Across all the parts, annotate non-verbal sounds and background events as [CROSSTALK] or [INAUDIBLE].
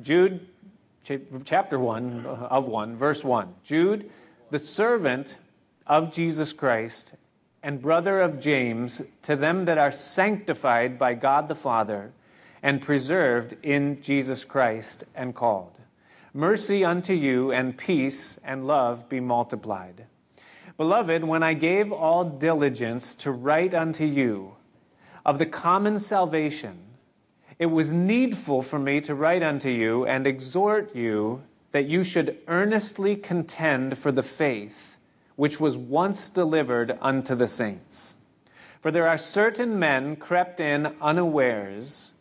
Jude, chapter 1 of 1, verse 1. Jude, the servant of Jesus Christ and brother of James, to them that are sanctified by God the Father and preserved in Jesus Christ and called. Mercy unto you, and peace and love be multiplied. Beloved, when I gave all diligence to write unto you of the common salvation, it was needful for me to write unto you and exhort you that you should earnestly contend for the faith which was once delivered unto the saints. For there are certain men crept in unawares,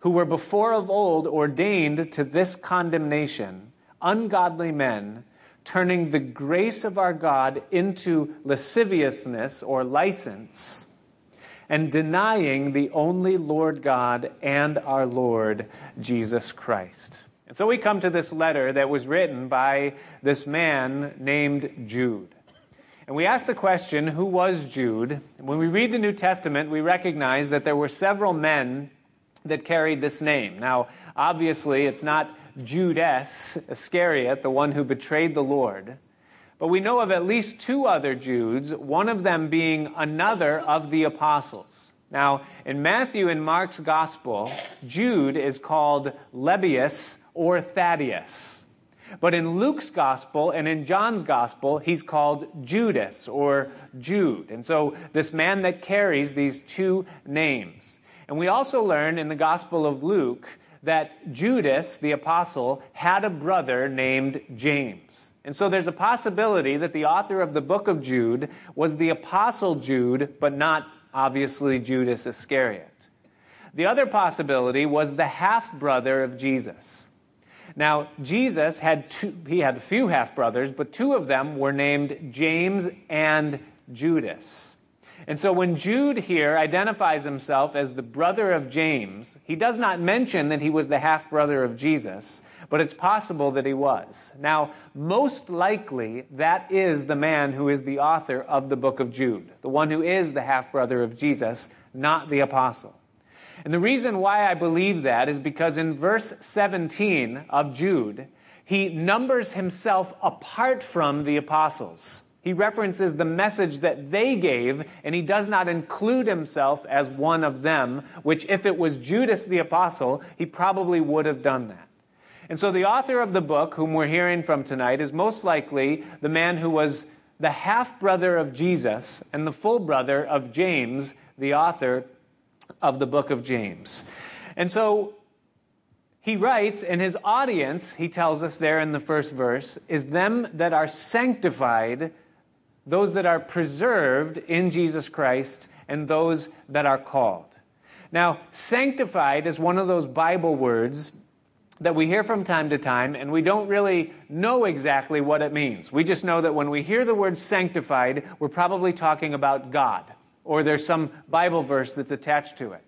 who were before of old ordained to this condemnation, ungodly men, turning the grace of our God into lasciviousness or license and denying the only Lord God and our Lord Jesus Christ. And so we come to this letter that was written by this man named Jude. And we ask the question, who was Jude? When we read the New Testament, we recognize that there were several men that carried this name. Now, obviously, it's not Judas Iscariot, the one who betrayed the Lord. But we know of at least two other Judes, one of them being another of the apostles. Now, in Matthew and Mark's gospel, Jude is called Lebbaeus or Thaddeus. But in Luke's gospel and in John's gospel, he's called Judas or Jude. And so, this man that carries these two names. And we also learn in the gospel of Luke that Judas, the apostle, had a brother named James. And so there's a possibility that the author of the book of Jude was the apostle Jude, but not obviously Judas Iscariot. The other possibility was the half brother of Jesus. Now, Jesus had two, he had a few half brothers, but two of them were named James and Judas. And so when Jude here identifies himself as the brother of James, he does not mention that he was the half brother of Jesus, but it's possible that he was. Now, most likely, that is the man who is the author of the book of Jude, the one who is the half brother of Jesus, not the apostle. And the reason why I believe that is because in verse 17 of Jude, he numbers himself apart from the apostles. He references the message that they gave, and he does not include himself as one of them, which, if it was Judas the apostle, he probably would have done that. And so the author of the book, whom we're hearing from tonight, is most likely the man who was the half brother of Jesus and the full brother of James, the author of the book of James. And so he writes, and his audience, he tells us there in the first verse, is them that are sanctified, those that are preserved in Jesus Christ, and those that are called. Now, sanctified is one of those Bible words that we hear from time to time, and we don't really know exactly what it means. We just know that when we hear the word sanctified, we're probably talking about God, or there's some Bible verse that's attached to it.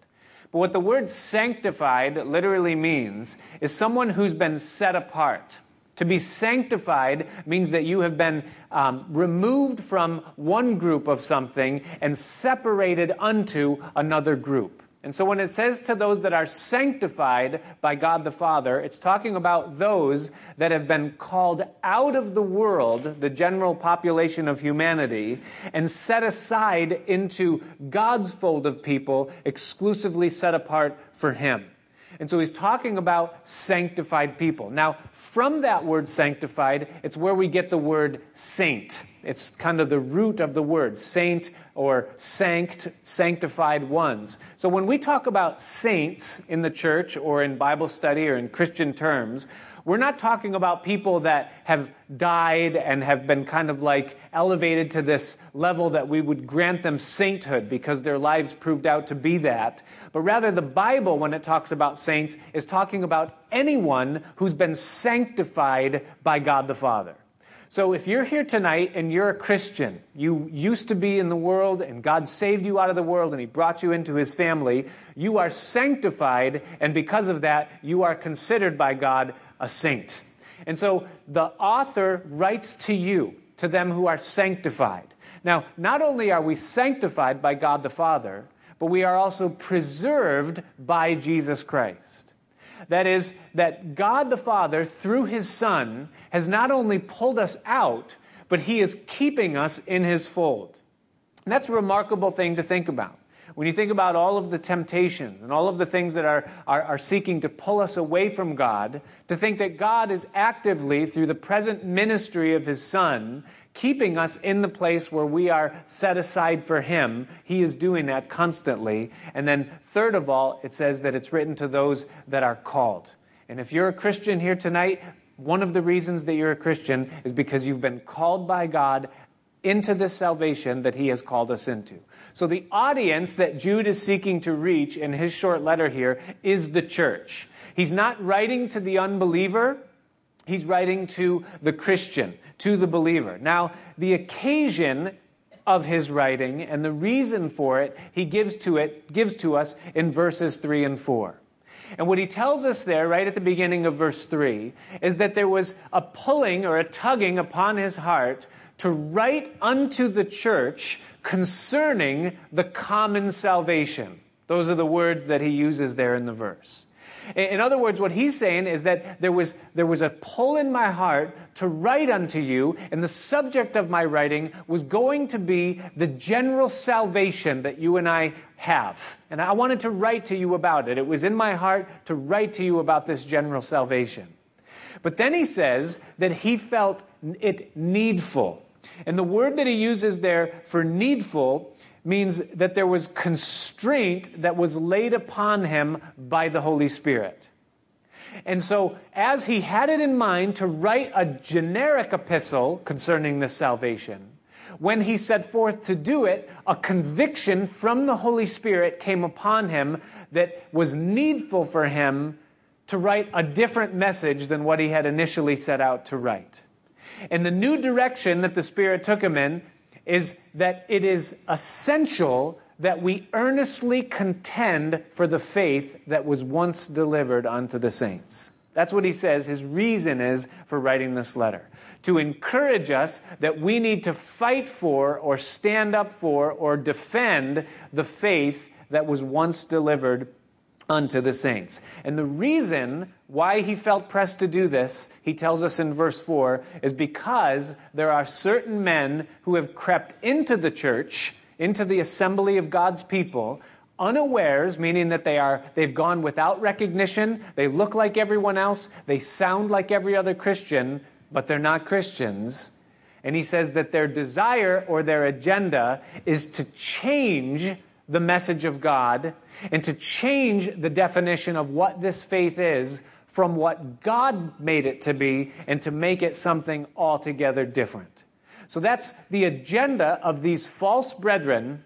But what the word sanctified literally means is someone who's been set apart. To be sanctified means that you have been um, removed from one group of something and separated unto another group. And so when it says to those that are sanctified by God the Father, it's talking about those that have been called out of the world, the general population of humanity, and set aside into God's fold of people, exclusively set apart for Him. And so he's talking about sanctified people. Now, from that word sanctified, it's where we get the word saint. It's kind of the root of the word, saint or sanct, sanctified ones. So when we talk about saints in the church or in Bible study or in Christian terms, we're not talking about people that have died and have been kind of like elevated to this level that we would grant them sainthood because their lives proved out to be that. But rather, the Bible, when it talks about saints, is talking about anyone who's been sanctified by God the Father. So if you're here tonight and you're a Christian, you used to be in the world and God saved you out of the world and He brought you into His family, you are sanctified, and because of that, you are considered by God a saint. And so the author writes to you, to them who are sanctified. Now, not only are we sanctified by God the Father, but we are also preserved by Jesus Christ. That is, that God the Father, through his Son, has not only pulled us out, but he is keeping us in his fold. And that's a remarkable thing to think about. When you think about all of the temptations and all of the things that are, are, are, seeking to pull us away from God, to think that God is actively, through the present ministry of His Son, keeping us in the place where we are set aside for Him. He is doing that constantly. And then, third of all, it says that it's written to those that are called. And if you're a Christian here tonight, one of the reasons that you're a Christian is because you've been called by God into this salvation that He has called us into. So, the audience that Jude is seeking to reach in his short letter here is the church. He's not writing to the unbeliever, he's writing to the Christian, to the believer. Now, the occasion of his writing and the reason for it, he gives to it gives to us in verses 3 and 4. And what he tells us there, right at the beginning of verse 3, is that there was a pulling or a tugging upon his heart to write unto the church concerning the common salvation. Those are the words that he uses there in the verse. In other words, what he's saying is that there was, there was a pull in my heart to write unto you, and the subject of my writing was going to be the general salvation that you and I have. And I wanted to write to you about it. It was in my heart to write to you about this general salvation. But then he says that he felt it needful and the word that he uses there for needful means that there was constraint that was laid upon him by the Holy Spirit. And so, as he had it in mind to write a generic epistle concerning this salvation, when he set forth to do it, a conviction from the Holy Spirit came upon him that was needful for him to write a different message than what he had initially set out to write. And the new direction that the Spirit took him in is that it is essential that we earnestly contend for the faith that was once delivered unto the saints. That's what he says his reason is for writing this letter. To encourage us that we need to fight for, or stand up for, or defend the faith that was once delivered unto the saints. And the reason why he felt pressed to do this, he tells us in verse 4, is because there are certain men who have crept into the church, into the assembly of God's people, unawares meaning that they are they've gone without recognition they look like everyone else they sound like every other christian but they're not christians and he says that their desire or their agenda is to change the message of God and to change the definition of what this faith is from what God made it to be and to make it something altogether different. So that's the agenda of these false brethren,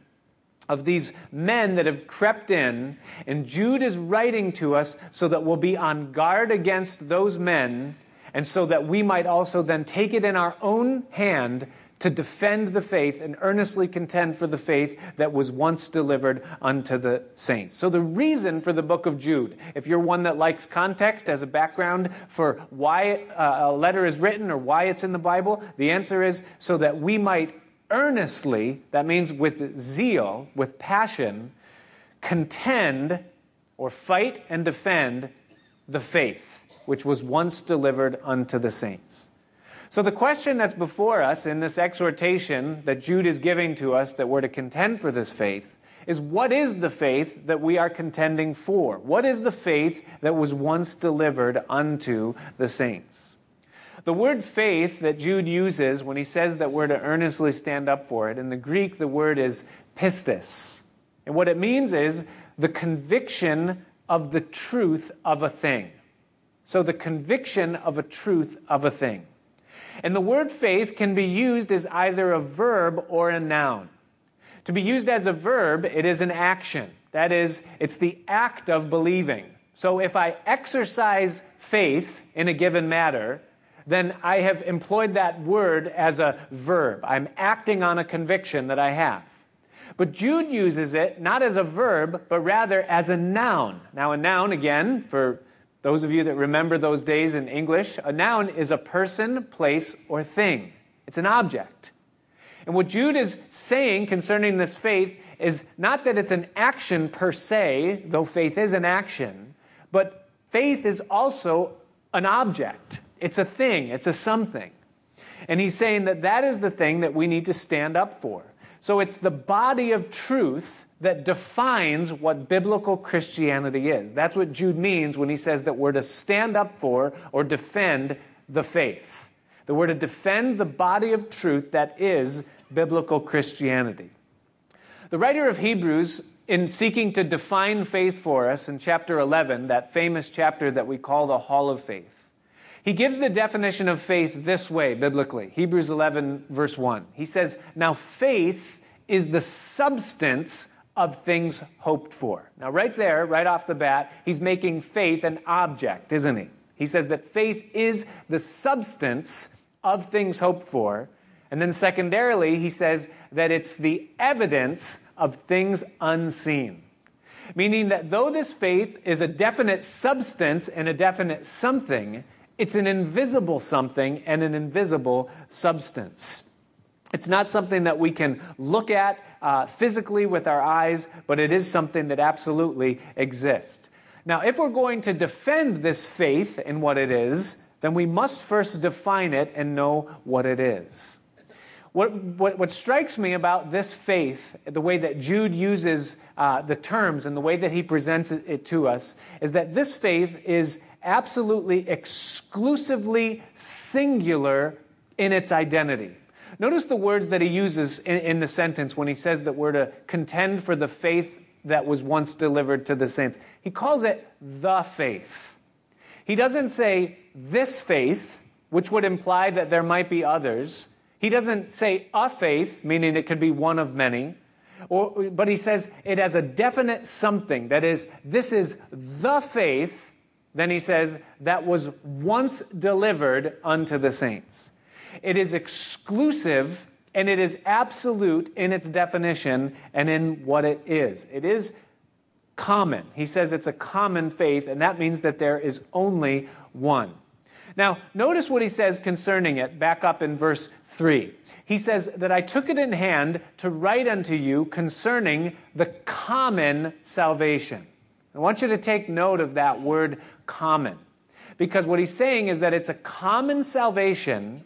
of these men that have crept in. And Jude is writing to us so that we'll be on guard against those men and so that we might also then take it in our own hand to defend the faith and earnestly contend for the faith that was once delivered unto the saints. So, the reason for the book of Jude, if you're one that likes context as a background for why uh, a letter is written or why it's in the Bible, the answer is so that we might earnestly, that means with zeal, with passion, contend or fight and defend the faith which was once delivered unto the saints. So, the question that's before us in this exhortation that Jude is giving to us that we're to contend for this faith is what is the faith that we are contending for? What is the faith that was once delivered unto the saints? The word faith that Jude uses when he says that we're to earnestly stand up for it, in the Greek, the word is pistis. And what it means is the conviction of the truth of a thing. So, the conviction of a truth of a thing. And the word faith can be used as either a verb or a noun. To be used as a verb, it is an action. That is, it's the act of believing. So if I exercise faith in a given matter, then I have employed that word as a verb. I'm acting on a conviction that I have. But Jude uses it not as a verb, but rather as a noun. Now, a noun, again, for those of you that remember those days in English, a noun is a person, place, or thing. It's an object. And what Jude is saying concerning this faith is not that it's an action per se, though faith is an action, but faith is also an object, it's a thing, it's a something. And he's saying that that is the thing that we need to stand up for. So it's the body of truth that defines what biblical Christianity is. That's what Jude means when he says that we're to stand up for or defend the faith. That we're to defend the body of truth that is biblical Christianity. The writer of Hebrews, in seeking to define faith for us in chapter 11, that famous chapter that we call the Hall of Faith, he gives the definition of faith this way biblically Hebrews 11, verse 1. He says, Now faith is the substance of things hoped for. Now, right there, right off the bat, he's making faith an object, isn't he? He says that faith is the substance of things hoped for. And then, secondarily, he says that it's the evidence of things unseen. Meaning that though this faith is a definite substance and a definite something, it's an invisible something and an invisible substance. It's not something that we can look at uh, physically with our eyes, but it is something that absolutely exists. Now, if we're going to defend this faith in what it is, then we must first define it and know what it is. What, what, what strikes me about this faith, the way that Jude uses uh, the terms and the way that he presents it to us, is that this faith is absolutely exclusively singular in its identity. Notice the words that he uses in, in, the sentence when he says that we're to contend for the faith that was once delivered to the saints. He calls it the faith. He doesn't say this faith, which would imply that there might be others. He doesn't say a faith, meaning it could be one of many. Or, but he says it has a definite something. That is, this is the faith, then he says, that was once delivered unto the saints. It is exclusive and it is absolute in its definition and in what it is. It is common. He says it's a common faith, and that means that there is only one. Now, notice what he says concerning it, back up in verse 3. He says that I took it in hand to write unto you concerning the common salvation. I want you to take note of that word common, because what he's saying is that it's a common salvation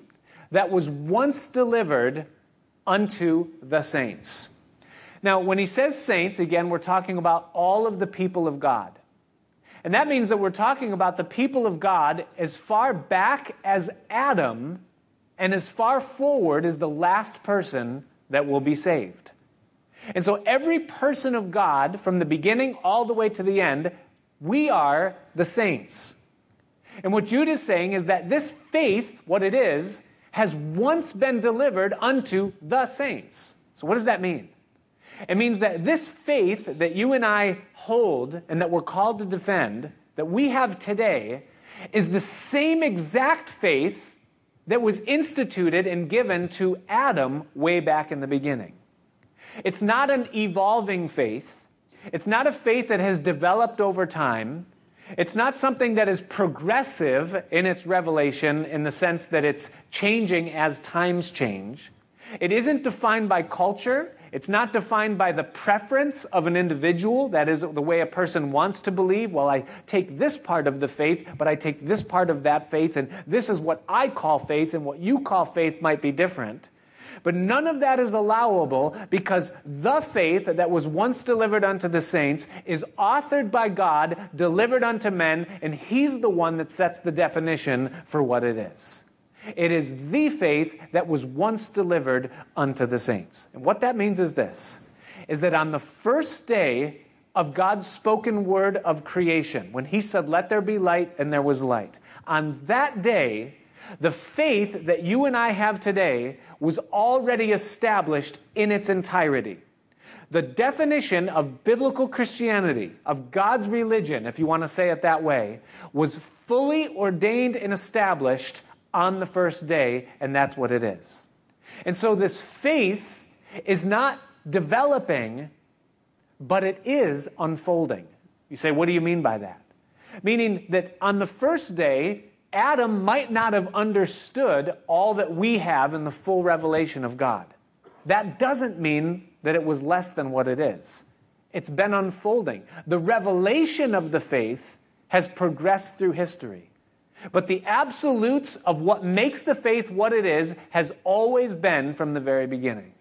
that was once delivered unto the saints. Now, when he says saints, again, we're talking about all of the people of God. And that means that we're talking about the people of God as far back as Adam and as far forward as the last person that will be saved. And so, every person of God, from the beginning all the way to the end, we are the saints. And what Jude is saying is that this faith, what it is, has once been delivered unto the saints. So, what does that mean? It means that this faith that you and I hold and that we're called to defend, that we have today, is the same exact faith that was instituted and given to Adam way back in the beginning. It's not an evolving faith. It's not a faith that has developed over time. It's not something that is progressive in its revelation in the sense that it's changing as times change. It isn't defined by culture. It's not defined by the preference of an individual, that is, the way a person wants to believe. Well, I take this part of the faith, but I take this part of that faith, and this is what I call faith, and what you call faith might be different. But none of that is allowable because the faith that was once delivered unto the saints is authored by God, delivered unto men, and He's the one that sets the definition for what it is. It is the faith that was once delivered unto the saints. And what that means is this is that on the first day of God's spoken word of creation, when He said, Let there be light, and there was light, on that day, the faith that you and I have today was already established in its entirety. The definition of biblical Christianity, of God's religion, if you want to say it that way, was fully ordained and established on the first day, and that's what it is. And so this faith is not developing, but it is unfolding. You say, what do you mean by that? Meaning that on the first day, Adam might not have understood all that we have in the full revelation of God. That doesn't mean that it was less than what it is. It's been unfolding. The revelation of the faith has progressed through history. But the absolutes of what makes the faith what it is has always been from the very beginning.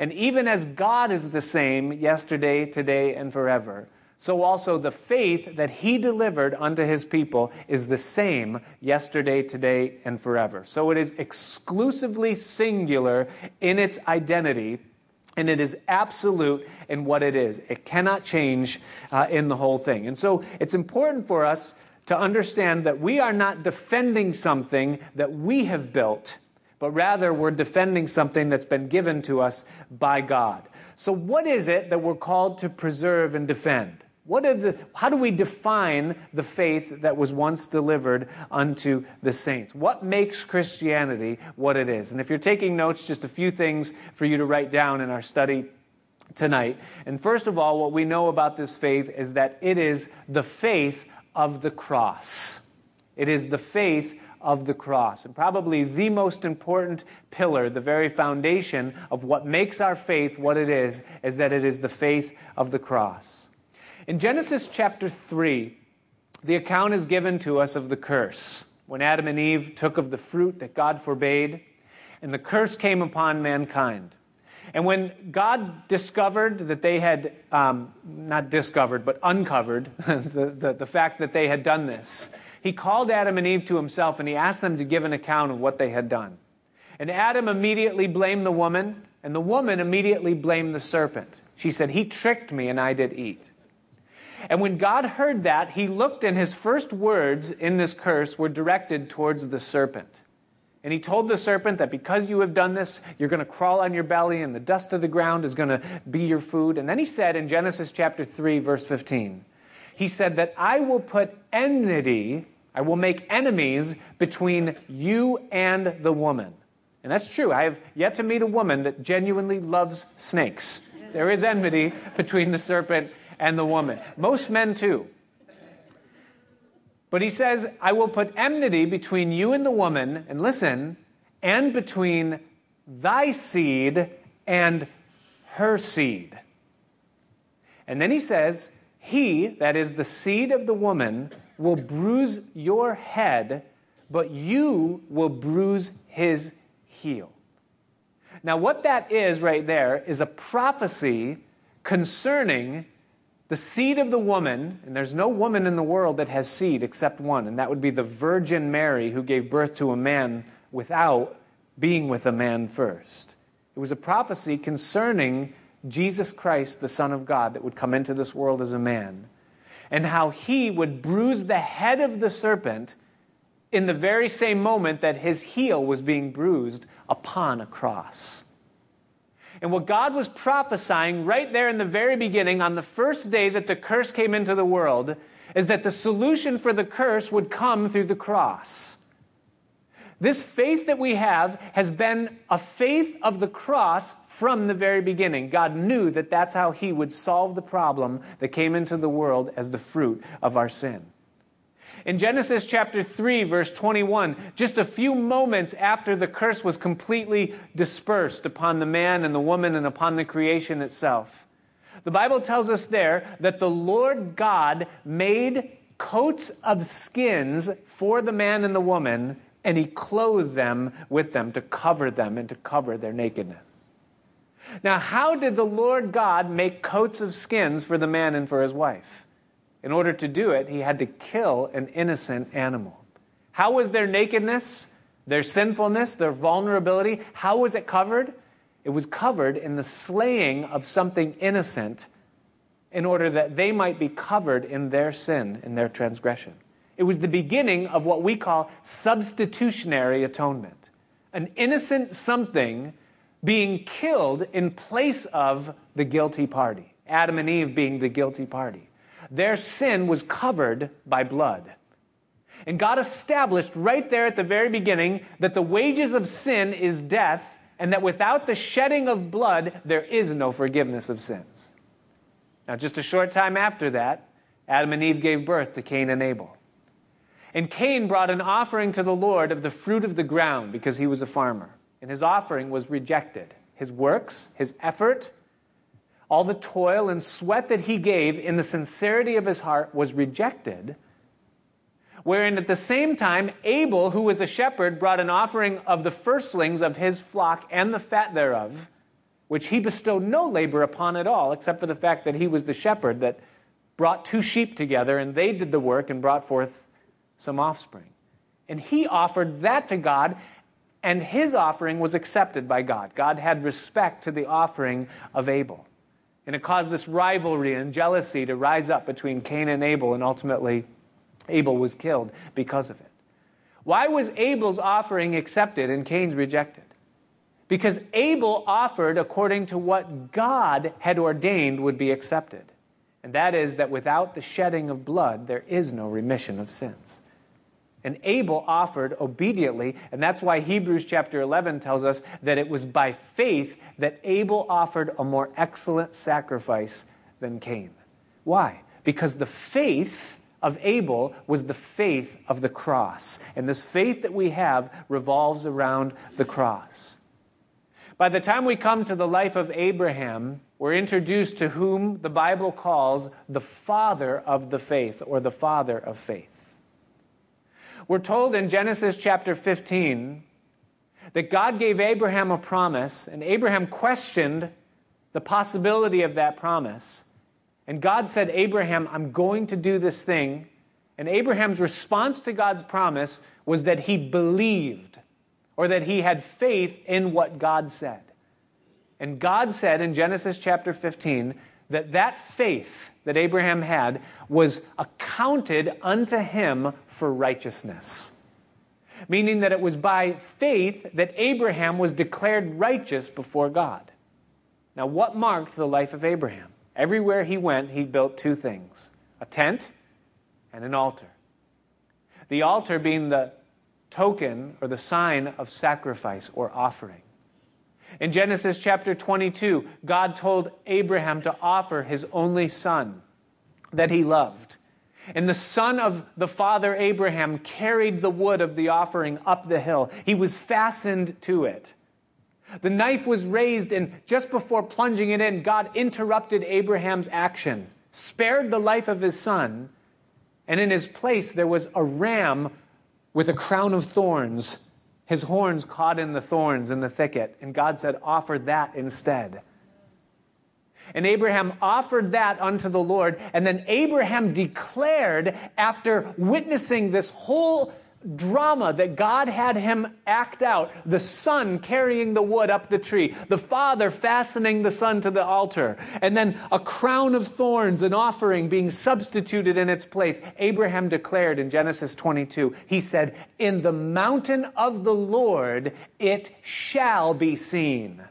And even as God is the same yesterday, today, and forever, so also the faith that he delivered unto his people is the same yesterday, today, and forever. So it is exclusively singular in its identity, and it is absolute in what it is. It cannot change uh, in the whole thing. And so it's important for us to understand that we are not defending something that we have built, but rather we're defending something that's been given to us by God. So, what is it that we're called to preserve and defend? What are the, how do we define the faith that was once delivered unto the saints? What makes Christianity what it is? And if you're taking notes, just a few things for you to write down in our study tonight. And first of all, what we know about this faith is that it is the faith of the cross. It is the faith of the cross. And probably the most important pillar, the very foundation of what makes our faith what it is, is that it is the faith of the cross. In Genesis chapter 3, the account is given to us of the curse. When Adam and Eve took of the fruit that God forbade, and the curse came upon mankind. And when God discovered that they had, um, not discovered, but uncovered [LAUGHS] the, the, the fact that they had done this, he called Adam and Eve to himself and he asked them to give an account of what they had done. And Adam immediately blamed the woman, and the woman immediately blamed the serpent. She said, He tricked me and I did eat. And when God heard that, he looked, and his first words in this curse were directed towards the serpent. And he told the serpent that because you have done this, you're going to crawl on your belly, and the dust of the ground is going to be your food. And then he said in Genesis chapter 3, verse 15, he said that I will put enmity, I will make enemies between you and the woman. And that's true. I have yet to meet a woman that genuinely loves snakes. There is enmity between the serpent and the woman. Most men, too. But he says, I will put enmity between you and the woman, and listen, and between thy seed and her seed. And then he says, He, that is the seed of the woman, will bruise your head, but you will bruise his heel. Now, what that is right there is a prophecy concerning the seed of the woman, and there's no woman in the world that has seed except one, and that would be the Virgin Mary who gave birth to a man without being with a man first. It was a prophecy concerning Jesus Christ, the Son of God, that would come into this world as a man, and how he would bruise the head of the serpent in the very same moment that his heel was being bruised upon a cross. And what God was prophesying right there in the very beginning, on the first day that the curse came into the world, is that the solution for the curse would come through the cross. This faith that we have has been a faith of the cross from the very beginning. God knew that that's how He would solve the problem that came into the world as the fruit of our sin. In Genesis chapter 3, verse 21, just a few moments after the curse was completely dispersed upon the man and the woman and upon the creation itself, the Bible tells us there that the Lord God made coats of skins for the man and the woman, and he clothed them with them to cover them and to cover their nakedness. Now, how did the Lord God make coats of skins for the man and for his wife? In order to do it, he had to kill an innocent animal. How was their nakedness, their sinfulness, their vulnerability, how was it covered? It was covered in the slaying of something innocent in order that they might be covered in their sin, in their transgression. It was the beginning of what we call substitutionary atonement an innocent something being killed in place of the guilty party, Adam and Eve being the guilty party. Their sin was covered by blood. And God established right there at the very beginning that the wages of sin is death, and that without the shedding of blood, there is no forgiveness of sins. Now, just a short time after that, Adam and Eve gave birth to Cain and Abel. And Cain brought an offering to the Lord of the fruit of the ground because he was a farmer. And his offering was rejected. His works, his effort, all the toil and sweat that he gave in the sincerity of his heart was rejected wherein at the same time Abel, who was a shepherd, brought an offering of the firstlings of his flock and the fat thereof, which he bestowed no labor upon at all, except for the fact that he was the shepherd that brought two sheep together, and they did the work and brought forth some offspring. And he offered that to God, and his offering was accepted by God. God had respect to the offering of Abel. And it caused this rivalry and jealousy to rise up between Cain and Abel, and ultimately, Abel was killed because of it. Why was Abel's offering accepted and Cain's rejected? Because Abel offered according to what God had ordained would be accepted. And that is that without the shedding of blood, there is no remission of sins. And Abel offered obediently, and that's why Hebrews chapter 11 tells us that it was by faith that Abel offered a more excellent sacrifice than Cain. Why? Because the faith of Abel was the faith of the cross. And this faith that we have revolves around the cross. By the time we come to the life of Abraham, we're introduced to whom the Bible calls the father of the faith or the father of faith. We're told in Genesis chapter 15 that God gave Abraham a promise, and Abraham questioned the possibility of that promise. And God said, Abraham, I'm going to do this thing. And Abraham's response to God's promise was that he believed or that he had faith in what God said. And God said in Genesis chapter 15 that that faith that Abraham had was accounted unto him for righteousness. Meaning that it was by faith that Abraham was declared righteous before God. Now, what marked the life of Abraham? Everywhere he went, he built two things a tent and an altar. The altar being the token or the sign of sacrifice or offering. In Genesis chapter 22, God told Abraham to offer his only son that he loved. And the son of the father Abraham carried the wood of the offering up the hill. He was fastened to it. The knife was raised, and just before plunging it in, God interrupted Abraham's action, spared the life of his son, and in his place there was a ram with a crown of thorns his horns caught in the thorns in the thicket. And God said, Offer that instead. And Abraham offered that unto the Lord. And then Abraham declared, after witnessing this whole drama that God had him act out the son carrying the wood up the tree, the father fastening the son to the altar, and then a crown of thorns, an offering being substituted in its place. Abraham declared in Genesis 22, he said, In the mountain of the Lord it shall be seen.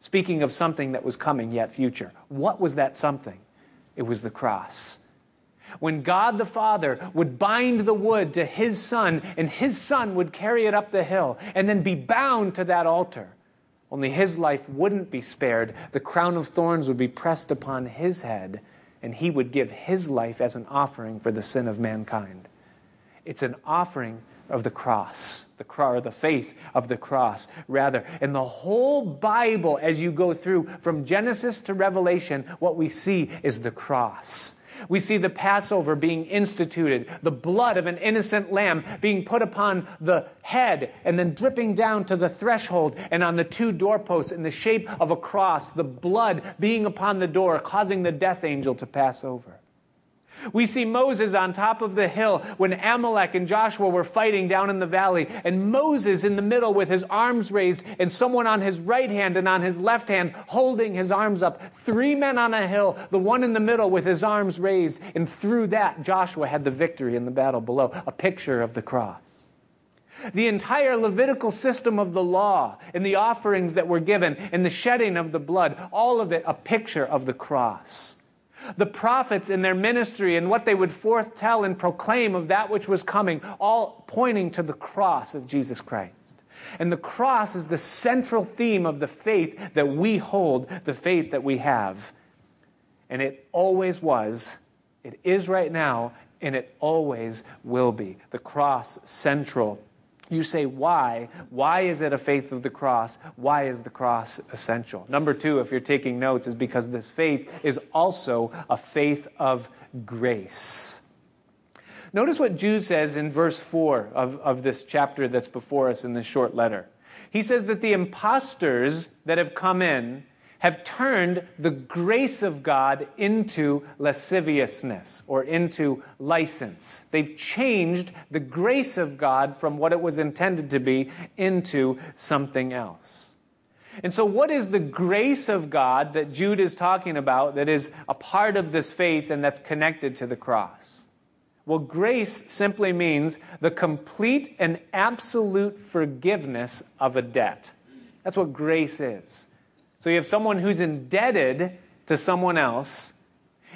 Speaking of something that was coming yet future. What was that something? It was the cross when God the Father would bind the wood to his son, and his son would carry it up the hill and then be bound to that altar. Only his life wouldn't be spared. The crown of thorns would be pressed upon his head, and he would give his life as an offering for the sin of mankind. It's an offering of the cross, the cross, or the faith of the cross, rather. In the whole Bible, as you go through from Genesis to Revelation, what we see is the cross. We see the Passover being instituted, the blood of an innocent lamb being put upon the head and then dripping down to the threshold and on the two doorposts in the shape of a cross, the blood being upon the door, causing the death angel to pass over. We see Moses on top of the hill when Amalek and Joshua were fighting down in the valley, and Moses in the middle with his arms raised, and someone on his right hand and on his left hand holding his arms up. Three men on a hill, the one in the middle with his arms raised, and through that, Joshua had the victory in the battle below, a picture of the cross. The entire Levitical system of the law and the offerings that were given and the shedding of the blood, all of it a picture of the cross. The prophets in their ministry and what they would foretell and proclaim of that which was coming, all pointing to the cross of Jesus Christ. And the cross is the central theme of the faith that we hold, the faith that we have. And it always was, it is right now, and it always will be. The cross central you say, why? Why is it a faith of the cross? Why is the cross essential? Number two, if you're taking notes, is because this faith is also a faith of grace. Notice what Jude says in verse 4 of, of this chapter that's before us in this short letter. He says that the impostors that have come in have turned the grace of God into lasciviousness or into license. They've changed the grace of God from what it was intended to be into something else. And so, what is the grace of God that Jude is talking about that is a part of this faith and that's connected to the cross? Well, grace simply means the complete and absolute forgiveness of a debt. That's what grace is. So you have someone who's indebted to someone else,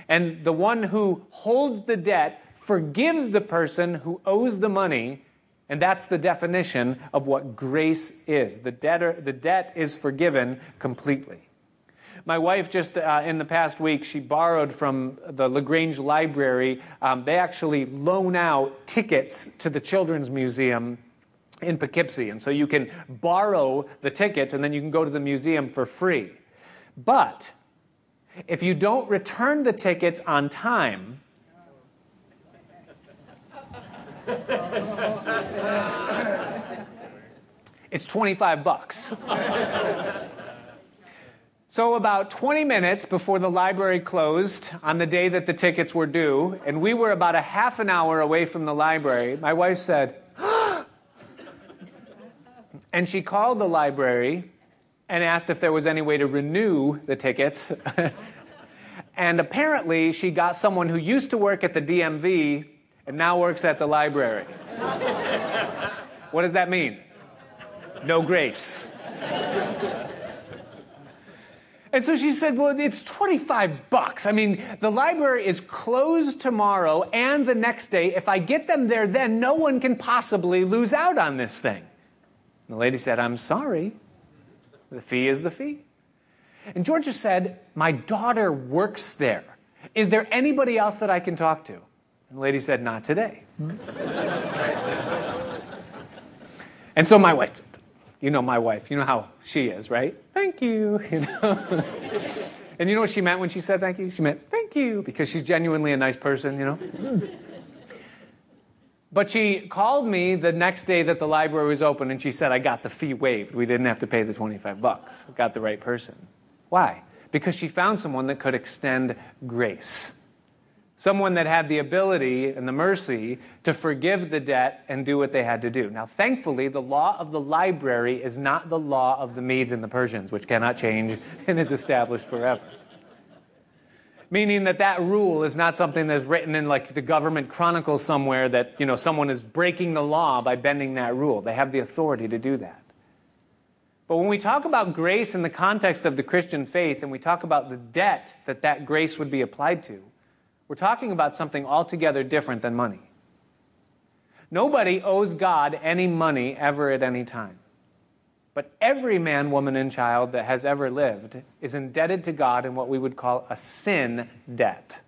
and the one who holds the debt forgives the person who owes the money, and that's the definition of what grace is. The, debtor, the debt is forgiven completely. My wife, just uh, in the past week, she borrowed from the LaGrange Library. Um, they actually loan out tickets to the Children's Museum in Poughkeepsie. And so you can borrow the tickets and then you can go to the museum for free. But if you don't return the tickets on time, it's 25 bucks. So, about 20 minutes before the library closed on the day that the tickets were due, and we were about a half an hour away from the library, my wife said, and she called the library and asked if there was any way to renew the tickets. [LAUGHS] and apparently, she got someone who used to work at the DMV and now works at the library. [LAUGHS] what does that mean? No grace. [LAUGHS] And so she said, Well, it's 25 bucks. I mean, the library is closed tomorrow and the next day. If I get them there then, no one can possibly lose out on this thing. And the lady said, I'm sorry. The fee is the fee. And Georgia said, My daughter works there. Is there anybody else that I can talk to? And the lady said, Not today. [LAUGHS] and so my wife, you know my wife, you know how she is, right? Thank you. [LAUGHS] You know? and you know what she meant when she said thank you? She meant thank you because she's genuinely a nice person, you know? But she called me the next day that the library was open and she said, I got the fee waived. We didn't have to pay the 25 bucks. Got the right person. Why? Because she found someone that could extend grace. Someone that had the ability and the mercy to forgive the debt and do what they had to do. Now, thankfully, the law of the library is not the law of the Medes and the Persians, which cannot change [LAUGHS] and is established forever meaning that that rule is not something that's written in like the government chronicle somewhere that you know someone is breaking the law by bending that rule. They have the authority to do that. But when we talk about grace in the context of the christian faith and we talk about the debt that that grace would be applied to we're talking about something altogether different than money. Nobody owes god any money ever at any time but every man, woman, and child that has ever lived is indebted to God in what we would call a sin debt.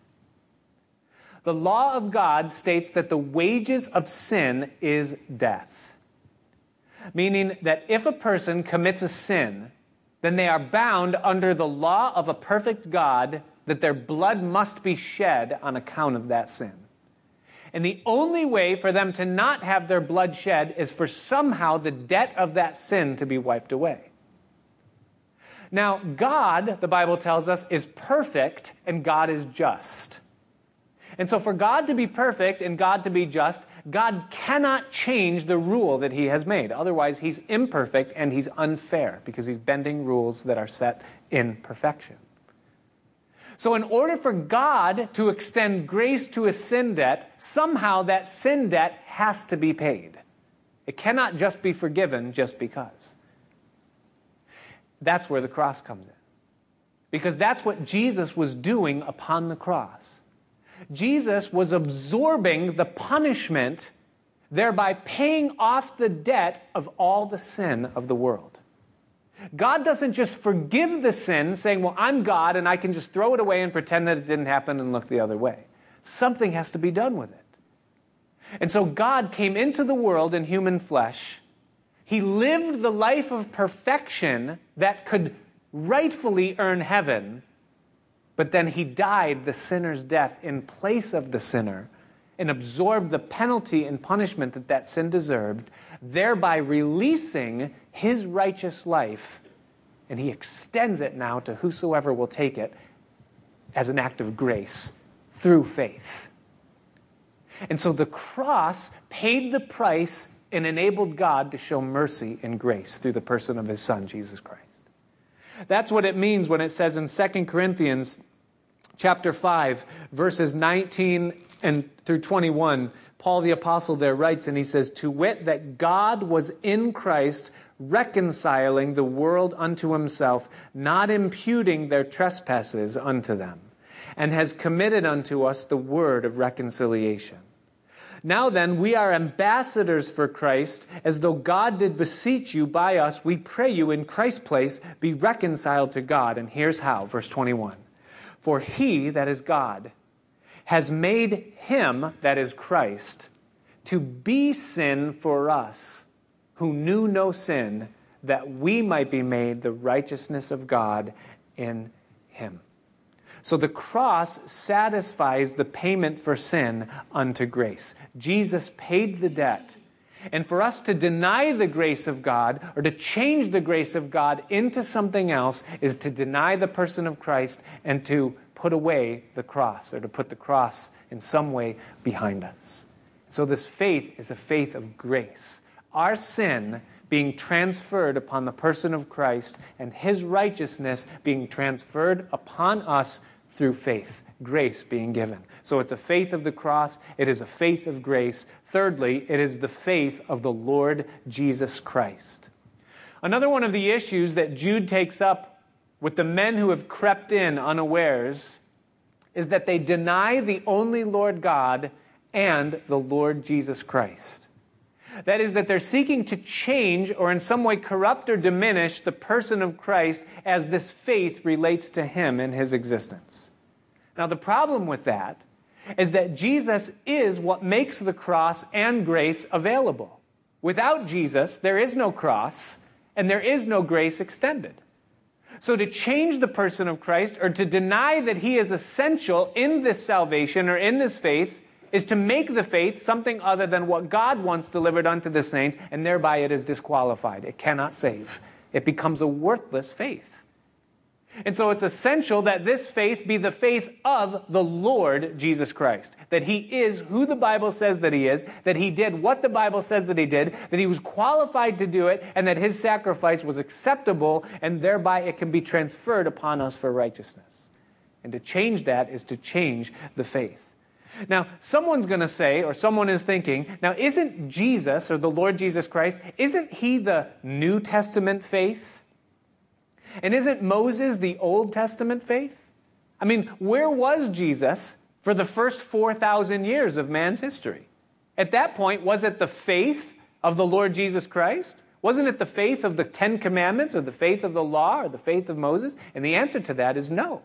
The law of God states that the wages of sin is death, meaning that if a person commits a sin, then they are bound under the law of a perfect God that their blood must be shed on account of that sin. And the only way for them to not have their blood shed is for somehow the debt of that sin to be wiped away. Now, God, the Bible tells us, is perfect and God is just. And so, for God to be perfect and God to be just, God cannot change the rule that He has made. Otherwise, He's imperfect and He's unfair because He's bending rules that are set in perfection. So, in order for God to extend grace to a sin debt, somehow that sin debt has to be paid. It cannot just be forgiven just because. That's where the cross comes in. Because that's what Jesus was doing upon the cross. Jesus was absorbing the punishment, thereby paying off the debt of all the sin of the world. God doesn't just forgive the sin, saying, Well, I'm God and I can just throw it away and pretend that it didn't happen and look the other way. Something has to be done with it. And so God came into the world in human flesh. He lived the life of perfection that could rightfully earn heaven, but then he died the sinner's death in place of the sinner and absorbed the penalty and punishment that that sin deserved, thereby releasing his righteous life. And he extends it now to whosoever will take it as an act of grace through faith. And so the cross paid the price and enabled God to show mercy and grace through the person of his son, Jesus Christ. That's what it means when it says in 2 Corinthians chapter 5, verses 19 and through 21, Paul the apostle there writes and he says, "To wit that God was in Christ reconciling the world unto himself, not imputing their trespasses unto them, and has committed unto us the word of reconciliation." Now then, we are ambassadors for Christ, as though God did beseech you by us. We pray you in Christ's place, be reconciled to God. And here's how, verse 21. For he, that is God, has made him, that is Christ, to be sin for us, who knew no sin, that we might be made the righteousness of God in him. So the cross satisfies the payment for sin unto grace. Jesus paid the debt. And for us to deny the grace of God or to change the grace of God into something else is to deny the person of Christ and to put away the cross or to put the cross in some way behind us. So this faith is a faith of grace. Our sin being transferred upon the person of Christ and his righteousness being transferred upon us through faith, grace being given. So it's a faith of the cross, it is a faith of grace. Thirdly, it is the faith of the Lord Jesus Christ. Another one of the issues that Jude takes up with the men who have crept in unawares is that they deny the only Lord God and the Lord Jesus Christ. That is, that they're seeking to change or in some way corrupt or diminish the person of Christ as this faith relates to him in his existence. Now, the problem with that is that Jesus is what makes the cross and grace available. Without Jesus, there is no cross and there is no grace extended. So, to change the person of Christ or to deny that he is essential in this salvation or in this faith is to make the faith something other than what God once delivered unto the saints, and thereby it is disqualified. It cannot save. It becomes a worthless faith. And so it's essential that this faith be the faith of the Lord Jesus Christ. That he is who the Bible says that he is, that he did what the Bible says that he did, that he was qualified to do it, and that his sacrifice was acceptable, and thereby it can be transferred upon us for righteousness. And to change that is to change the faith. Now, someone's going to say, or someone is thinking, now, isn't Jesus, or the Lord Jesus Christ, isn't he the New Testament faith? And isn't Moses the Old Testament faith? I mean, where was Jesus for the first 4,000 years of man's history? At that point, was it the faith of the Lord Jesus Christ? Wasn't it the faith of the Ten Commandments, or the faith of the law, or the faith of Moses? And the answer to that is no.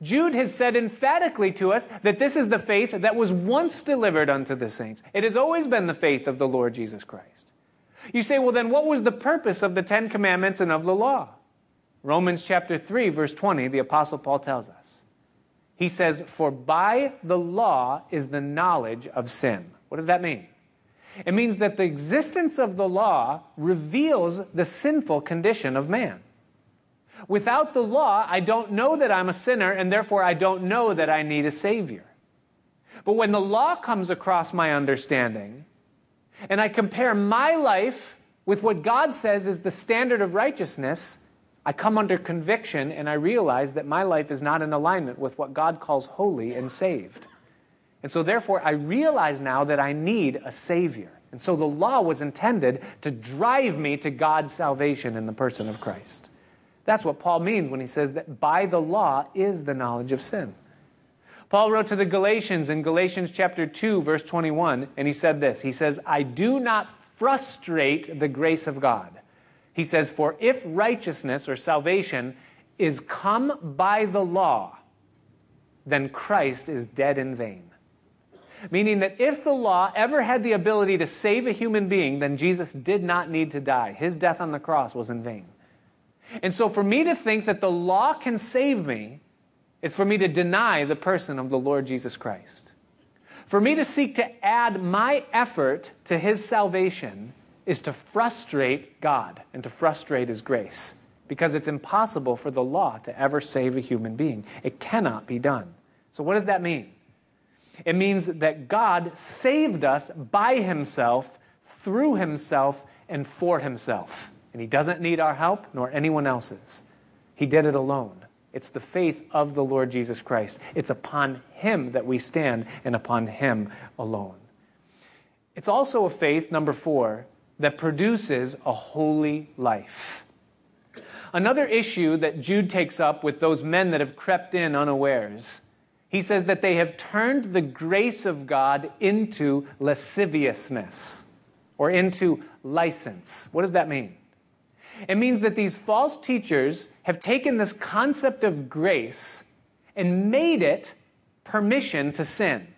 Jude has said emphatically to us that this is the faith that was once delivered unto the saints. It has always been the faith of the Lord Jesus Christ. You say, well, then what was the purpose of the Ten Commandments and of the law? Romans chapter 3, verse 20, the Apostle Paul tells us. He says, For by the law is the knowledge of sin. What does that mean? It means that the existence of the law reveals the sinful condition of man. Without the law, I don't know that I'm a sinner, and therefore I don't know that I need a Savior. But when the law comes across my understanding, and I compare my life with what God says is the standard of righteousness, I come under conviction and I realize that my life is not in alignment with what God calls holy and saved. And so, therefore, I realize now that I need a Savior. And so the law was intended to drive me to God's salvation in the person of Christ. That's what Paul means when he says that by the law is the knowledge of sin. Paul wrote to the Galatians in Galatians chapter 2 verse 21 and he said this. He says, "I do not frustrate the grace of God." He says, "For if righteousness or salvation is come by the law, then Christ is dead in vain." Meaning that if the law ever had the ability to save a human being, then Jesus did not need to die. His death on the cross was in vain. And so, for me to think that the law can save me, it's for me to deny the person of the Lord Jesus Christ. For me to seek to add my effort to his salvation is to frustrate God and to frustrate his grace because it's impossible for the law to ever save a human being. It cannot be done. So, what does that mean? It means that God saved us by himself, through himself, and for himself. And he doesn't need our help nor anyone else's. He did it alone. It's the faith of the Lord Jesus Christ. It's upon him that we stand and upon him alone. It's also a faith, number four, that produces a holy life. Another issue that Jude takes up with those men that have crept in unawares, he says that they have turned the grace of God into lasciviousness or into license. What does that mean? It means that these false teachers have taken this concept of grace and made it permission to sin.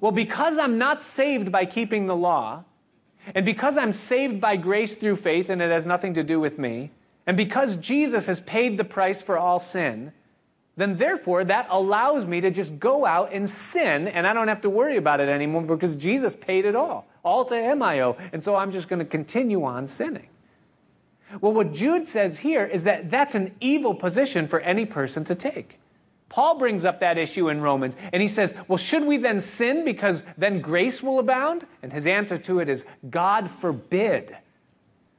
Well, because I'm not saved by keeping the law, and because I'm saved by grace through faith and it has nothing to do with me, and because Jesus has paid the price for all sin, then therefore that allows me to just go out and sin and I don't have to worry about it anymore because Jesus paid it all. All to owe. And so I'm just going to continue on sinning. Well, what Jude says here is that that's an evil position for any person to take. Paul brings up that issue in Romans, and he says, Well, should we then sin because then grace will abound? And his answer to it is, God forbid.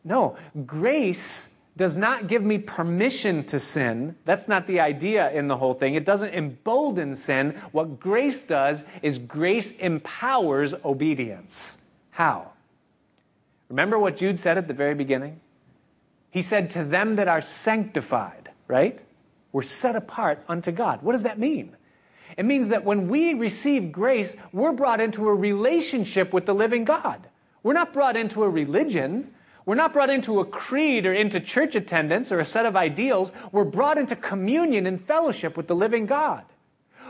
No, grace does not give me permission to sin. That's not the idea in the whole thing. It doesn't embolden sin. What grace does is grace empowers obedience. How? Remember what Jude said at the very beginning? He said, To them that are sanctified, right? We're set apart unto God. What does that mean? It means that when we receive grace, we're brought into a relationship with the living God. We're not brought into a religion. We're not brought into a creed or into church attendance or a set of ideals. We're brought into communion and fellowship with the living God.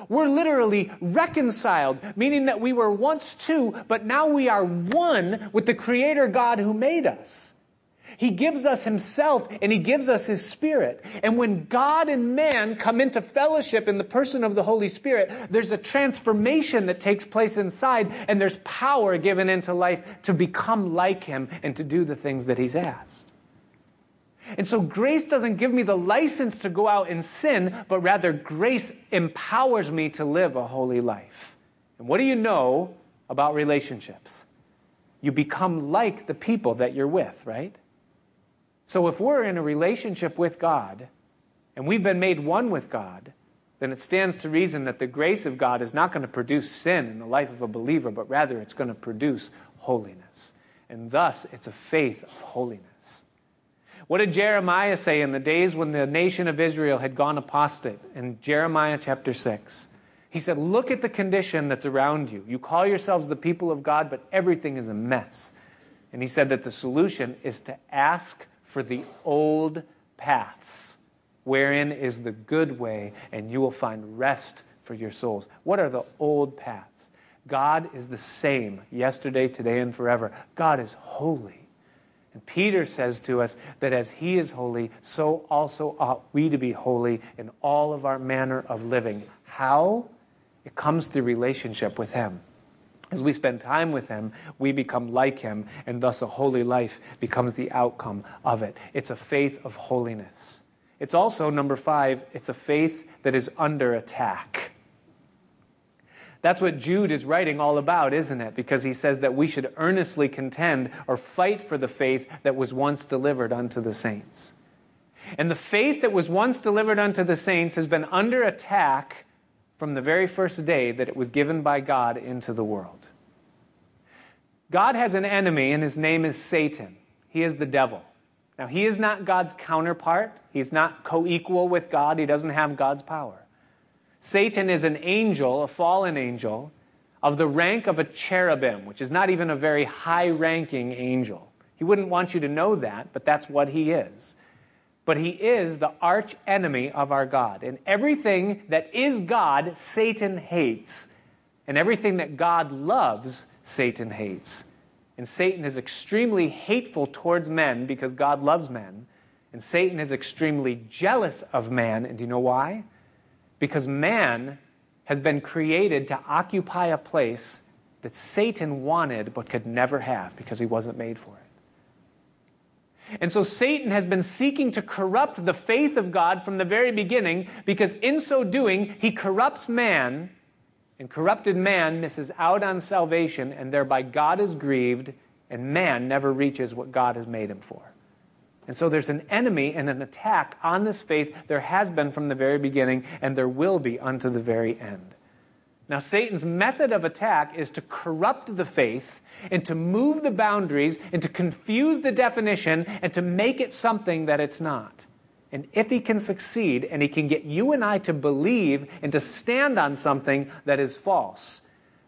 We're literally reconciled, meaning that we were once two, but now we are one with the Creator God who made us. He gives us Himself and He gives us His Spirit. And when God and man come into fellowship in the person of the Holy Spirit, there's a transformation that takes place inside, and there's power given into life to become like Him and to do the things that He's asked. And so grace doesn't give me the license to go out and sin, but rather grace empowers me to live a holy life. And what do you know about relationships? You become like the people that you're with, right? So if we're in a relationship with God and we've been made one with God, then it stands to reason that the grace of God is not going to produce sin in the life of a believer, but rather it's going to produce holiness. And thus, it's a faith of holiness. What did Jeremiah say in the days when the nation of Israel had gone apostate? In Jeremiah chapter 6, he said, Look at the condition that's around you. You call yourselves the people of God, but everything is a mess. And he said that the solution is to ask for the old paths, wherein is the good way, and you will find rest for your souls. What are the old paths? God is the same yesterday, today, and forever. God is holy. And Peter says to us that as he is holy, so also ought we to be holy in all of our manner of living. How? It comes through relationship with him. As we spend time with Him, we become like Him, and thus a holy life becomes the outcome of it. It's a faith of holiness. It's also, number five, it's a faith that is under attack. That's what Jude is writing all about, isn't it? Because he says that we should earnestly contend or fight for the faith that was once delivered unto the saints. And the faith that was once delivered unto the saints has been under attack from the very first day that it was given by God into the world. God has an enemy, and his name is Satan. He is the devil. Now, he is not God's counterpart. He's not co equal with God. He doesn't have God's power. Satan is an angel, a fallen angel, of the rank of a cherubim, which is not even a very high ranking angel. He wouldn't want you to know that, but that's what he is but he is the arch enemy of our God. And everything that is God, Satan hates. And everything that God loves, Satan hates. And Satan is extremely hateful towards men because God loves men. And Satan is extremely jealous of man. And do you know why? Because man has been created to occupy a place that Satan wanted but could never have because he wasn't made for it. And so Satan has been seeking to corrupt the faith of God from the very beginning because in so doing, he corrupts man, and corrupted man misses out on salvation, and thereby God is grieved, and man never reaches what God has made him for. And so there's an enemy and an attack on this faith. There has been from the very beginning, and there will be unto the very end. Now, Satan's method of attack is to corrupt the faith and to move the boundaries and to confuse the definition and to make it something that it's not. And if he can succeed and he can get you and I to believe and to stand on something that is false,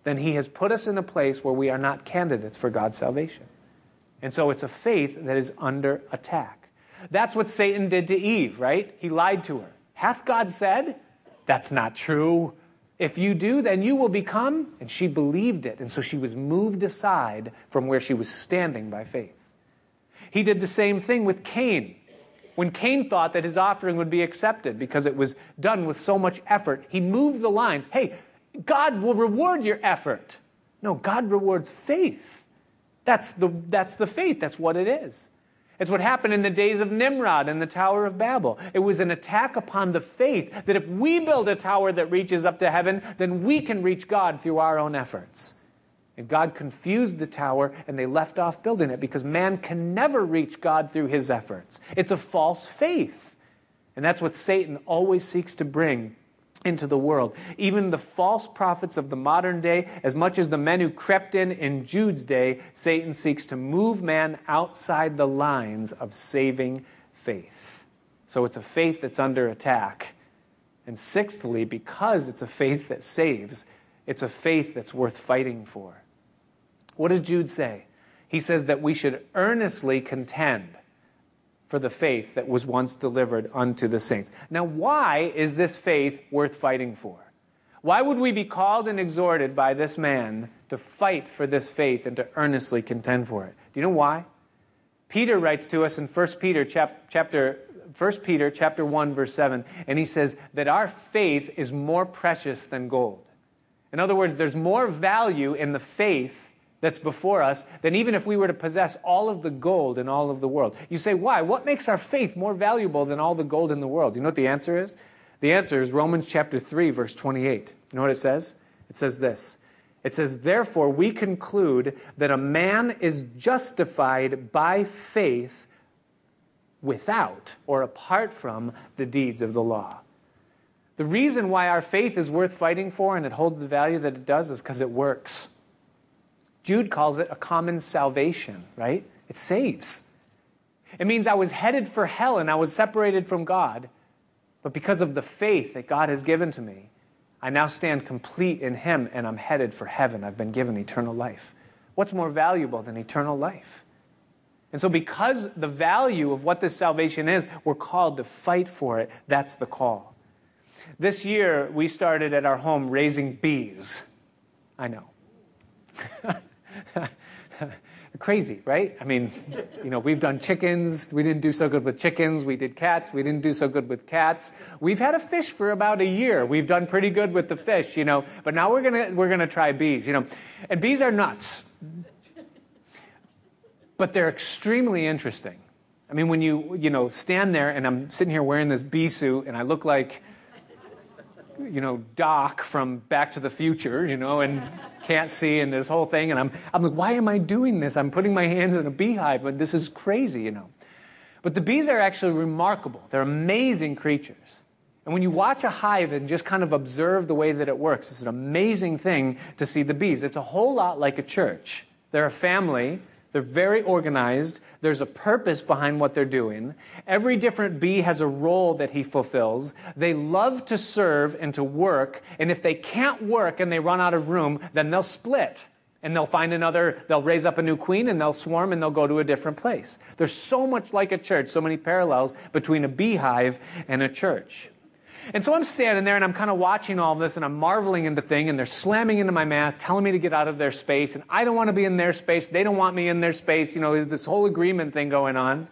then he has put us in a place where we are not candidates for God's salvation. And so it's a faith that is under attack. That's what Satan did to Eve, right? He lied to her. Hath God said? That's not true. If you do, then you will become. And she believed it. And so she was moved aside from where she was standing by faith. He did the same thing with Cain. When Cain thought that his offering would be accepted because it was done with so much effort, he moved the lines. Hey, God will reward your effort. No, God rewards faith. That's the, that's the faith. That's what it is. It's what happened in the days of Nimrod and the Tower of Babel. It was an attack upon the faith that if we build a tower that reaches up to heaven, then we can reach God through our own efforts. And God confused the tower and they left off building it because man can never reach God through his efforts. It's a false faith. And that's what Satan always seeks to bring into the world. Even the false prophets of the modern day, as much as the men who crept in in Jude's day, Satan seeks to move man outside the lines of saving faith. So it's a faith that's under attack. And sixthly, because it's a faith that saves, it's a faith that's worth fighting for. What does Jude say? He says that we should earnestly contend for the faith that was once delivered unto the saints. Now, why is this faith worth fighting for? Why would we be called and exhorted by this man to fight for this faith and to earnestly contend for it? Do you know why? Peter writes to us in 1 Peter chapter 1 Peter chapter 1 verse 7 and he says that our faith is more precious than gold. In other words, there's more value in the faith that's before us than even if we were to possess all of the gold in all of the world. You say, why? What makes our faith more valuable than all the gold in the world? You know what the answer is? The answer is Romans chapter 3, verse 28. You know what it says? It says this. It says, Therefore, we conclude that a man is justified by faith without or apart from the deeds of the law. The reason why our faith is worth fighting for and it holds the value that it does is because it works. Jude calls it a common salvation, right? It saves. It means I was headed for hell and I was separated from God. But because of the faith that God has given to me, I now stand complete in Him and I'm headed for heaven. I've been given eternal life. What's more valuable than eternal life? And so, because the value of what this salvation is, we're called to fight for it. That's the call. This year, we started at our home raising bees. I know. [LAUGHS] [LAUGHS] Crazy, right? I mean, you know, we've done chickens. We didn't do so good with chickens. We did cats. We didn't do so good with cats. We've had a fish for about a year. We've done pretty good with the fish, you know. But now we're gonna we're gonna try bees, you know. And bees are nuts, but they're extremely interesting. I mean, when you you know stand there and I'm sitting here wearing this bee suit and I look like you know, Doc from Back to the Future, you know, and can't see and this whole thing. And I'm, I'm like, why am I doing this? I'm putting my hands in a beehive, but this is crazy, you know. But the bees are actually remarkable. They're amazing creatures. And when you watch a hive and just kind of observe the way that it works, it's an amazing thing to see the bees. It's a whole lot like a church. They're a family they're very organized. There's a purpose behind what they're doing. Every different bee has a role that he fulfills. They love to serve and to work. And if they can't work and they run out of room, then they'll split and they'll find another, they'll raise up a new queen and they'll swarm and they'll go to a different place. There's so much like a church, so many parallels between a beehive and a church. And so I'm standing there and I'm kind of watching all this and I'm marveling in the thing and they're slamming into my mask, telling me to get out of their space. And I don't want to be in their space. They don't want me in their space. You know, this whole agreement thing going on.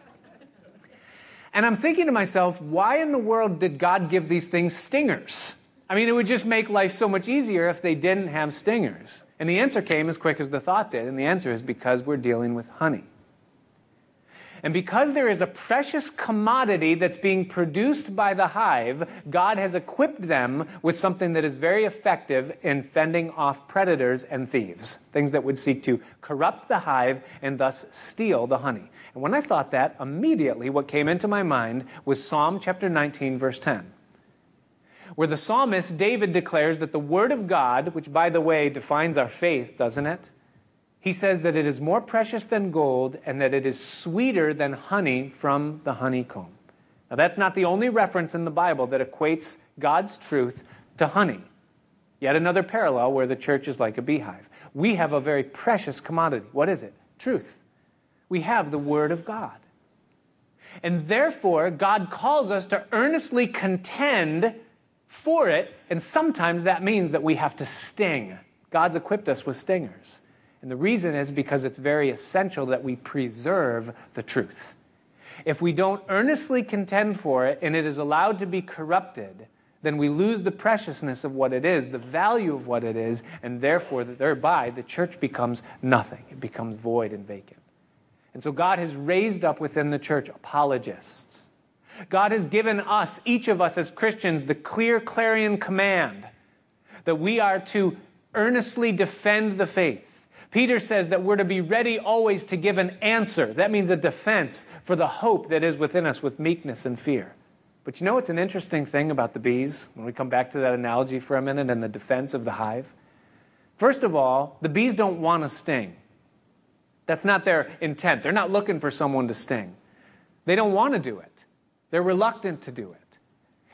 And I'm thinking to myself, why in the world did God give these things stingers? I mean, it would just make life so much easier if they didn't have stingers. And the answer came as quick as the thought did. And the answer is because we're dealing with honey. And because there is a precious commodity that's being produced by the hive, God has equipped them with something that is very effective in fending off predators and thieves, things that would seek to corrupt the hive and thus steal the honey. And when I thought that, immediately what came into my mind was Psalm chapter 19, verse 10 where the psalmist David declares that the Word of God, which by the way defines our faith, doesn't it? He says that it is more precious than gold and that it is sweeter than honey from the honeycomb. Now, that's not the only reference in the Bible that equates God's truth to honey. Yet another parallel where the church is like a beehive. We have a very precious commodity. What is it? Truth. We have the Word of God. And therefore, God calls us to earnestly contend for it, and sometimes that means that we have to sting. God's equipped us with stingers. And the reason is because it's very essential that we preserve the truth. If we don't earnestly contend for it and it is allowed to be corrupted, then we lose the preciousness of what it is, the value of what it is, and therefore, thereby, the church becomes nothing. It becomes void and vacant. And so, God has raised up within the church apologists. God has given us, each of us as Christians, the clear clarion command that we are to earnestly defend the faith Peter says that we're to be ready always to give an answer. That means a defense for the hope that is within us with meekness and fear. But you know what's an interesting thing about the bees, when we come back to that analogy for a minute and the defense of the hive? First of all, the bees don't want to sting. That's not their intent. They're not looking for someone to sting. They don't want to do it, they're reluctant to do it.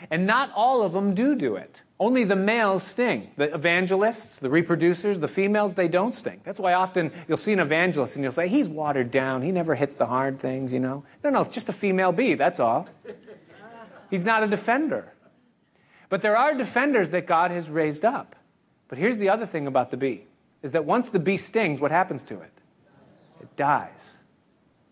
And not all of them do do it. Only the males sting. The evangelists, the reproducers, the females, they don't sting. That's why often you'll see an evangelist and you'll say, he's watered down. He never hits the hard things, you know. No, no, it's just a female bee, that's all. He's not a defender. But there are defenders that God has raised up. But here's the other thing about the bee is that once the bee stings, what happens to it? It dies.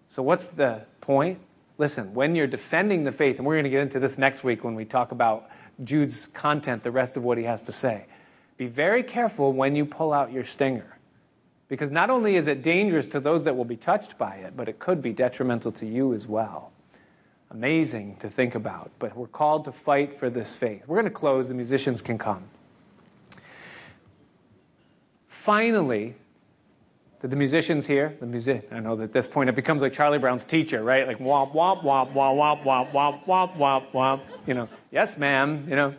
So what's the point? Listen, when you're defending the faith, and we're going to get into this next week when we talk about Jude's content, the rest of what he has to say. Be very careful when you pull out your stinger. Because not only is it dangerous to those that will be touched by it, but it could be detrimental to you as well. Amazing to think about, but we're called to fight for this faith. We're going to close, the musicians can come. Finally, did the musicians hear? The music. I know that at this point it becomes like Charlie Brown's teacher, right? Like womp womp womp womp womp womp womp womp womp. You know, yes, ma'am. You know.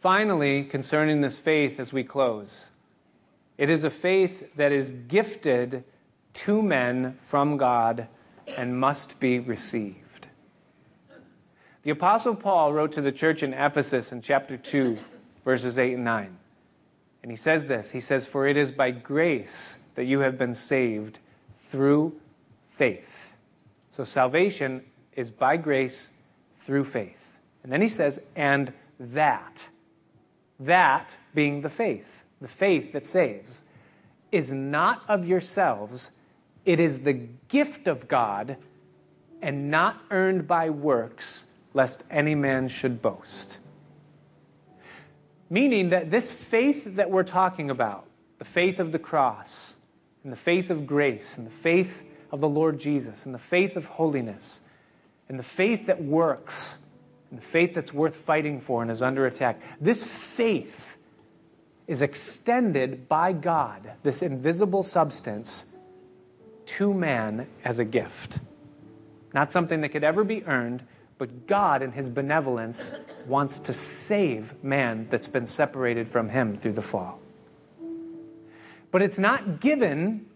Finally, concerning this faith as we close, it is a faith that is gifted to men from God and must be received. The Apostle Paul wrote to the church in Ephesus in chapter 2, verses 8 and 9. And he says this He says, For it is by grace that you have been saved through faith. So salvation is by grace through faith. And then he says, And that, that being the faith, the faith that saves, is not of yourselves, it is the gift of God, and not earned by works, lest any man should boast. Meaning that this faith that we're talking about, the faith of the cross, and the faith of grace, and the faith of the Lord Jesus, and the faith of holiness, and the faith that works, and the faith that's worth fighting for and is under attack, this faith is extended by God, this invisible substance, to man as a gift. Not something that could ever be earned, but God, in His benevolence, wants to save man that's been separated from Him through the fall. But it's not given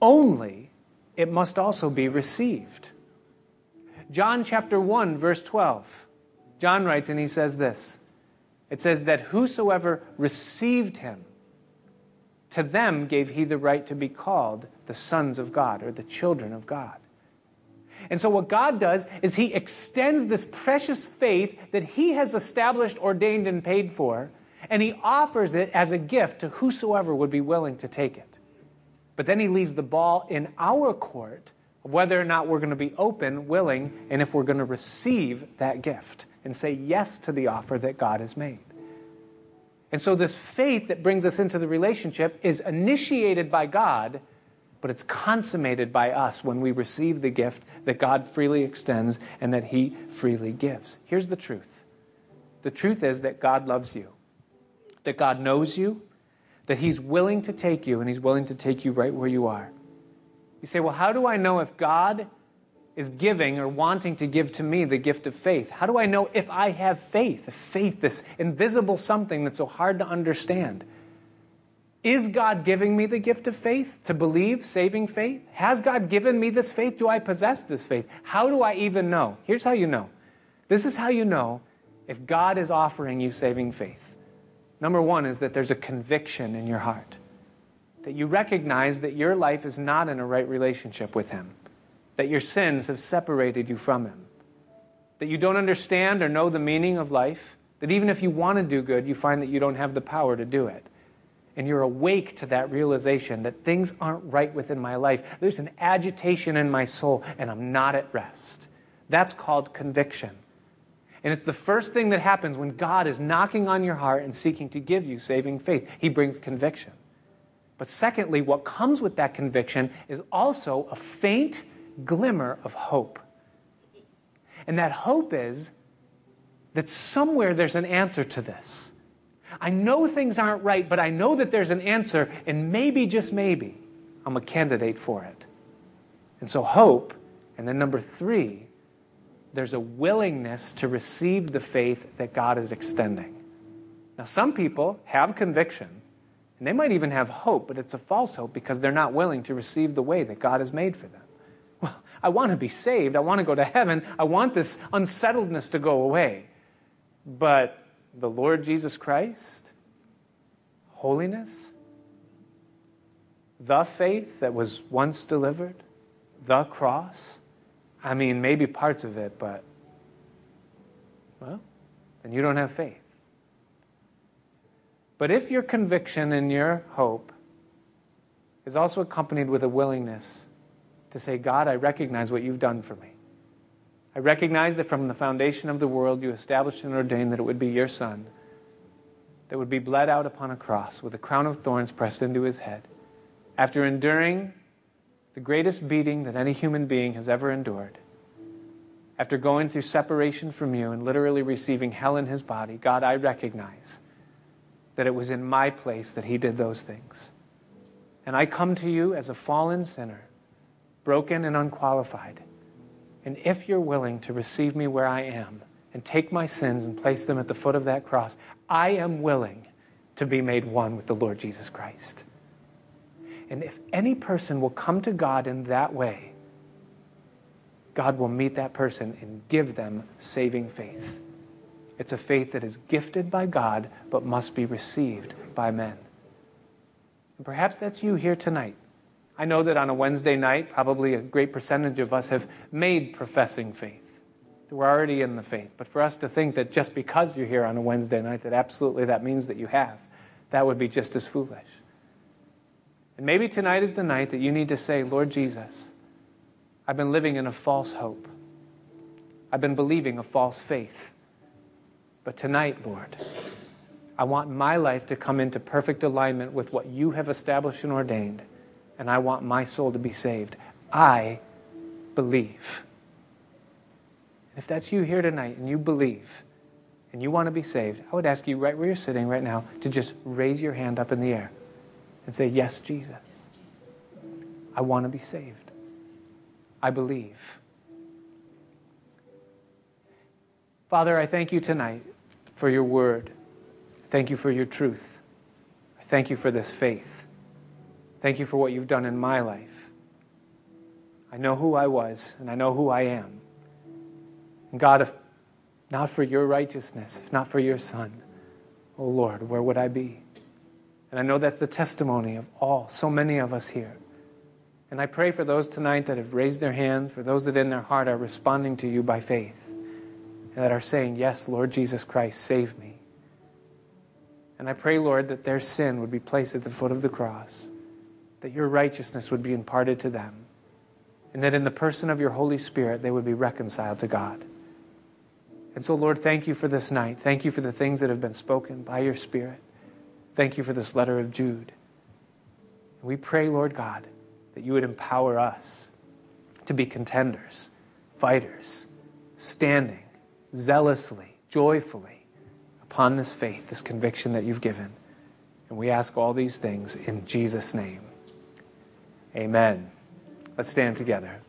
only, it must also be received. John chapter 1, verse 12. John writes, and he says this It says that whosoever received him, to them gave he the right to be called the sons of God or the children of God. And so, what God does is He extends this precious faith that He has established, ordained, and paid for, and He offers it as a gift to whosoever would be willing to take it. But then He leaves the ball in our court of whether or not we're going to be open, willing, and if we're going to receive that gift and say yes to the offer that God has made. And so, this faith that brings us into the relationship is initiated by God, but it's consummated by us when we receive the gift that God freely extends and that He freely gives. Here's the truth the truth is that God loves you, that God knows you, that He's willing to take you, and He's willing to take you right where you are. You say, well, how do I know if God is giving or wanting to give to me the gift of faith? How do I know if I have faith? Faith, this invisible something that's so hard to understand. Is God giving me the gift of faith to believe, saving faith? Has God given me this faith? Do I possess this faith? How do I even know? Here's how you know. This is how you know if God is offering you saving faith. Number one is that there's a conviction in your heart, that you recognize that your life is not in a right relationship with Him, that your sins have separated you from Him, that you don't understand or know the meaning of life, that even if you want to do good, you find that you don't have the power to do it. And you're awake to that realization that things aren't right within my life. There's an agitation in my soul, and I'm not at rest. That's called conviction. And it's the first thing that happens when God is knocking on your heart and seeking to give you saving faith. He brings conviction. But secondly, what comes with that conviction is also a faint glimmer of hope. And that hope is that somewhere there's an answer to this. I know things aren't right, but I know that there's an answer, and maybe, just maybe, I'm a candidate for it. And so, hope, and then number three, there's a willingness to receive the faith that God is extending. Now, some people have conviction, and they might even have hope, but it's a false hope because they're not willing to receive the way that God has made for them. Well, I want to be saved. I want to go to heaven. I want this unsettledness to go away. But the Lord Jesus Christ, holiness, the faith that was once delivered, the cross, I mean, maybe parts of it, but, well, then you don't have faith. But if your conviction and your hope is also accompanied with a willingness to say, God, I recognize what you've done for me. I recognize that from the foundation of the world you established and ordained that it would be your Son that would be bled out upon a cross with a crown of thorns pressed into his head. After enduring the greatest beating that any human being has ever endured. After going through separation from you and literally receiving hell in his body, God, I recognize that it was in my place that he did those things. And I come to you as a fallen sinner, broken and unqualified. And if you're willing to receive me where I am and take my sins and place them at the foot of that cross, I am willing to be made one with the Lord Jesus Christ. And if any person will come to God in that way, God will meet that person and give them saving faith. It's a faith that is gifted by God but must be received by men. And perhaps that's you here tonight. I know that on a Wednesday night, probably a great percentage of us have made professing faith. We're already in the faith. But for us to think that just because you're here on a Wednesday night, that absolutely that means that you have, that would be just as foolish. And maybe tonight is the night that you need to say, Lord Jesus, I've been living in a false hope. I've been believing a false faith. But tonight, Lord, I want my life to come into perfect alignment with what you have established and ordained, and I want my soul to be saved. I believe. If that's you here tonight and you believe and you want to be saved, I would ask you right where you're sitting right now to just raise your hand up in the air and say, Yes, Jesus. I want to be saved. I believe. Father, I thank you tonight for your word. Thank you for your truth. I thank you for this faith. Thank you for what you've done in my life. I know who I was and I know who I am. And God, if not for your righteousness, if not for your Son, oh Lord, where would I be? And I know that's the testimony of all, so many of us here. And I pray for those tonight that have raised their hand, for those that in their heart are responding to you by faith, and that are saying, Yes, Lord Jesus Christ, save me. And I pray, Lord, that their sin would be placed at the foot of the cross, that your righteousness would be imparted to them, and that in the person of your Holy Spirit they would be reconciled to God. And so, Lord, thank you for this night. Thank you for the things that have been spoken by your Spirit. Thank you for this letter of Jude. We pray, Lord God, that you would empower us to be contenders, fighters, standing zealously, joyfully upon this faith, this conviction that you've given. And we ask all these things in Jesus' name. Amen. Let's stand together.